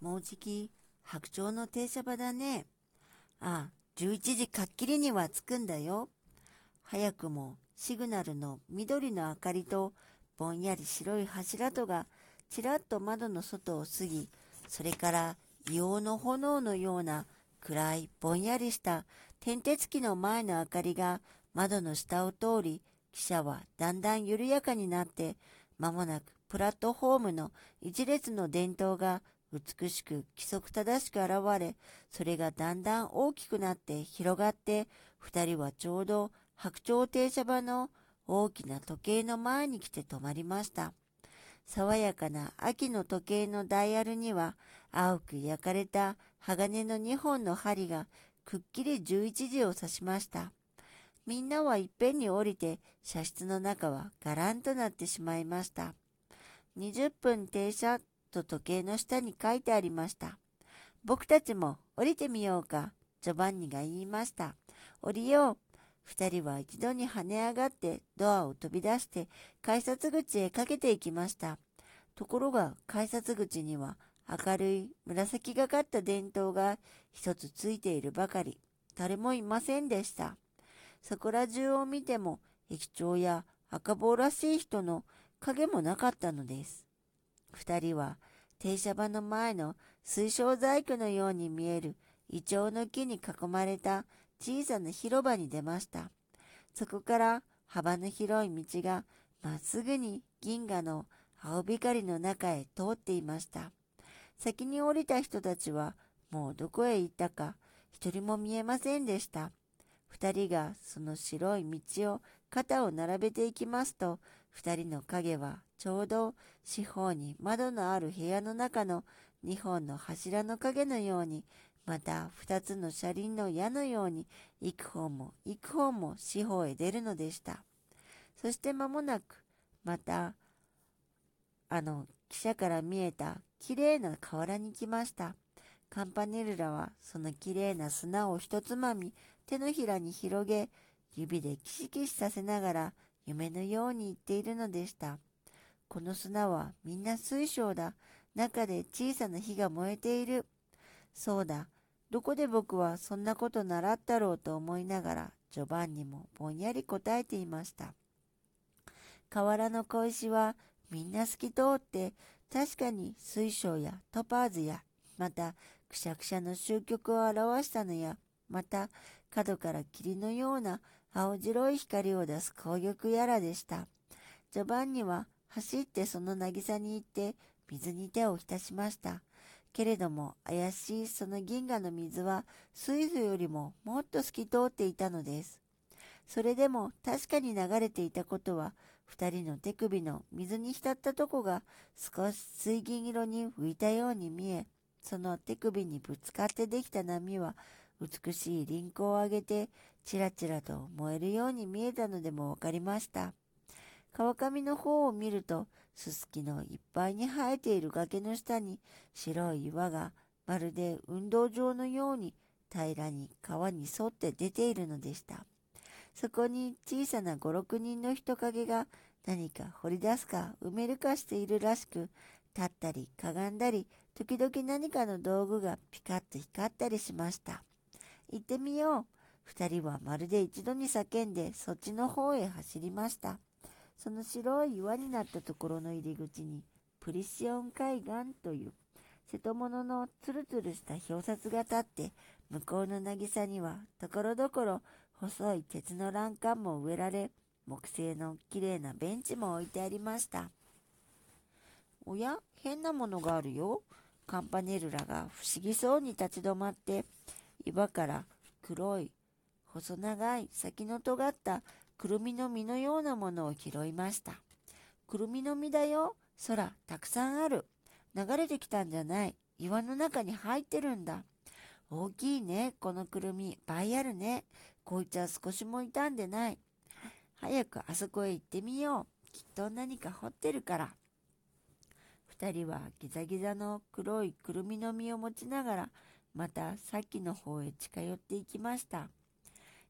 もうじき白鳥の停車場だね。ああ、11時かっきりには着くんだよ。早くもシグナルの緑の明かりとぼんやり白い柱とがちらっと窓の外を過ぎ、それから硫黄の炎のような暗いぼんやりした点鉄機の前の明かりが窓の下を通り、汽車はだんだん緩やかになって、間もなくプラットホームの一列の伝統が美しく規則正しく現れ、それがだんだん大きくなって広がって、二人はちょうど白鳥停車場の大きな時計の前に来て止まりました。爽やかな秋の時計のダイヤルには青く焼かれた鋼の2本の針がくっきり11時を指しました。みんなはいっぺんに降りて車室の中はガランとなってしまいました。20分停車と時計の下に書いてありました。僕たちも降りてみようか、ジョバンニが言いました。降りよう。二人は一度に跳ね上がってドアを飛び出して改札口へかけていきました。ところが改札口には明るい紫がかった電灯が一つついているばかり。誰もいませんでした。そこら中を見ても駅長や赤坊らしい人の影もなかったのです。二人は停車場の前の水晶細工のように見えるイチョウの木に囲まれた小さな広場に出ました。そこから幅の広い道がまっすぐに銀河の青光の中へ通っていました。先に降りた人たちはもうどこへ行ったか一人も見えませんでした。二人がその白い道を肩を並べていきますと、二人の影はちょうど四方に窓のある部屋の中の二本の柱の影のように、また二つの車輪の矢のように、幾方も幾方も四方へ出るのでした。そして間もなく、また、あの、汽車から見えたきれいな河原に来ました。カンパネルラはそのきれいな砂を一つまみ手のひらに広げ、指でキシキシさせながら夢のように言っているのでした。この砂はみんな水晶だ。中で小さな火が燃えている。そうだ。どこで僕はそんなこと習ったろうと思いながら、ジョバンニもぼんやり答えていました。河原の小石はみんな透き通って、確かに水晶やトパーズや、またくしゃくしゃの終局を表したのや、また角から霧のような青白い光を出す紅玉やらでした。ジョバンニは走ってその渚に行って水に手を浸しました。けれども怪しいその銀河の水は水素よりももっと透き通っていたのです。それでも確かに流れていたことは二人の手首の水に浸ったとこが少し水銀色に浮いたように見え、その手首にぶつかってできた波は美しい輪廓を上げて、ちらちらと燃えるように見えたのでもわかりました。川上の方を見ると、すすきのいっぱいに生えている崖の下に白い岩がまるで運動場のように平らに川に沿って出ているのでした。そこに小さな五六人の人影が何か掘り出すか埋めるかしているらしく、立ったりかがんだり、時々何かの道具がピカッと光ったりしました。行ってみよう。二人はまるで一度に叫んでそっちの方へ走りました。その白い岩になったところの入り口にプリシオン海岸という瀬戸物のつるつるした表札が立って向こうの渚にはところどころ細い鉄の欄干も植えられ木製のきれいなベンチも置いてありました。おや変なものがあるよ。カンパネルラが不思議そうに立ち止まって岩から黒い細長い先の尖ったくるみの実のようなものを拾いました。くるみの実だよ。空、たくさんある。流れてきたんじゃない。岩の中に入ってるんだ。大きいね、このくるみ。倍あるね。こいつは少しも傷んでない。早くあそこへ行ってみよう。きっと何か掘ってるから。二人はギザギザの黒いくるみの実を持ちながらまたさっきの方へ近寄っていきました。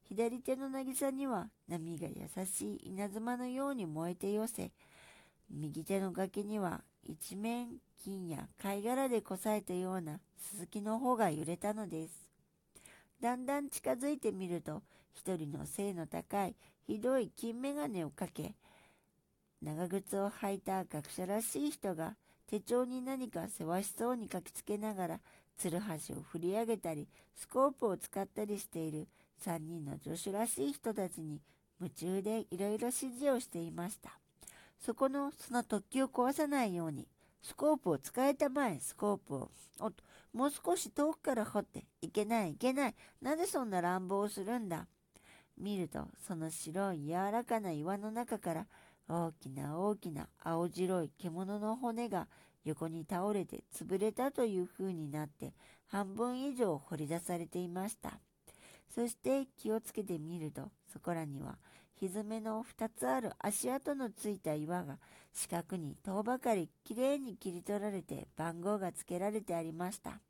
左手の渚には波が優しい稲妻のように燃えて寄せ、右手の崖には一面金や貝殻でこさえたようなススキの方が揺れたのです。だんだん近づいてみると、一人の背の高い、ひどい金眼鏡をかけ、長靴を履いた学者らしい人が手帳に何かせわしそうに書きつけながら、つるはしを振り上げたり、スコープを使ったりしている三人の助手らしい人たちに夢中でいろいろ指示をしていました。そこのその突起を壊さないように、スコープを使えたまえ、スコープを。お、もう少し遠くから掘って、いけない、いけない。なぜそんな乱暴をするんだ。見ると、その白い柔らかな岩の中から、大きな大きな青白い獣の骨が横に倒れて潰れたという風になって半分以上掘り出されていました。そして気をつけてみるとそこらには蹄の2つある足跡のついた岩が四角に遠ばかりきれいに切り取られて番号が付けられてありました。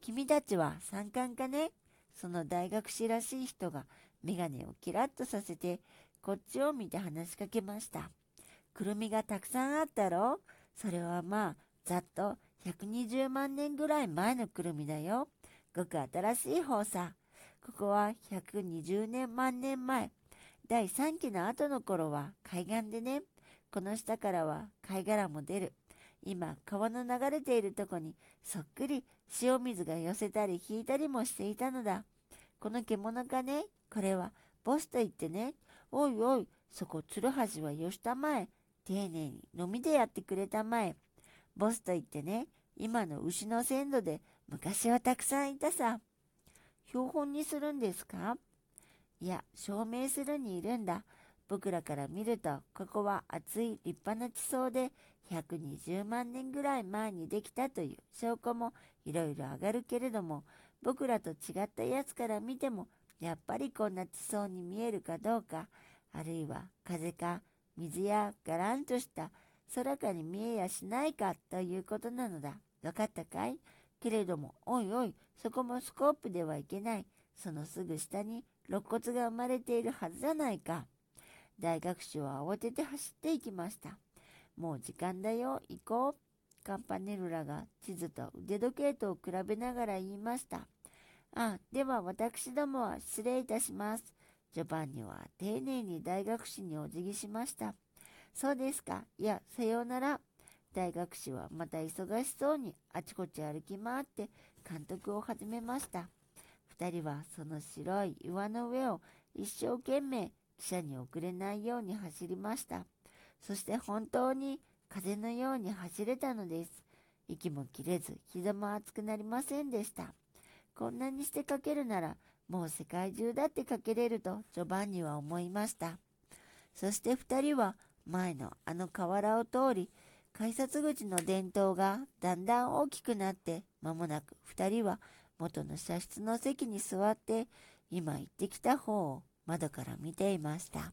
君たちは参観かね？その大学士らしい人が眼鏡をキラッとさせてこっちを見て話しかけました。くるみがたくさんあったろそれはまあ、ざっと120万年ぐらい前のくるみだよ。ごく新しい方さ。ここは120年万年前。第3期の後の頃は海岸でね。この下からは貝殻も出る。今、川の流れているとこにそっくり塩水が寄せたり引いたりもしていたのだ。この獣かねこれはボスと言ってね。おいおい、そこ、鶴橋はよしたまえ。丁寧に飲みでやってくれたまえ。ボスと言ってね、今の牛の鮮度で昔はたくさんいたさ。標本にするんですか？いや、証明するにいるんだ。僕らから見ると、ここは厚い立派な地層で120万年ぐらい前にできたという証拠もいろいろ上がるけれども、僕らと違ったやつから見ても、やっぱりこんな地層に見えるかどうか、あるいは風か水やがらんとした空かに見えやしないかということなのだ。わかったかい？けれども、おいおい、そこもスコープではいけない。そのすぐ下に肋骨が生まれているはずじゃないか。大学士は慌てて走っていきました。もう時間だよ、行こう。カンパネルラが地図と腕時計とを比べながら言いました。あ、では私どもは失礼いたします。ジョバンニは丁寧に大学士にお辞儀しました。そうですか。いや、さようなら。大学士はまた忙しそうにあちこち歩き回って監督を始めました。二人はその白い岩の上を一生懸命汽車に遅れないように走りました。そして本当に風のように走れたのです。息も切れず膝も熱くなりませんでした。こんなにしてかけるならもう世界中だってかけれるとジョバンニは思いました。そして二人は前のあの河原を通り、改札口の電灯がだんだん大きくなって、間もなく二人は元の車室の席に座って、今行ってきた方を窓から見ていました。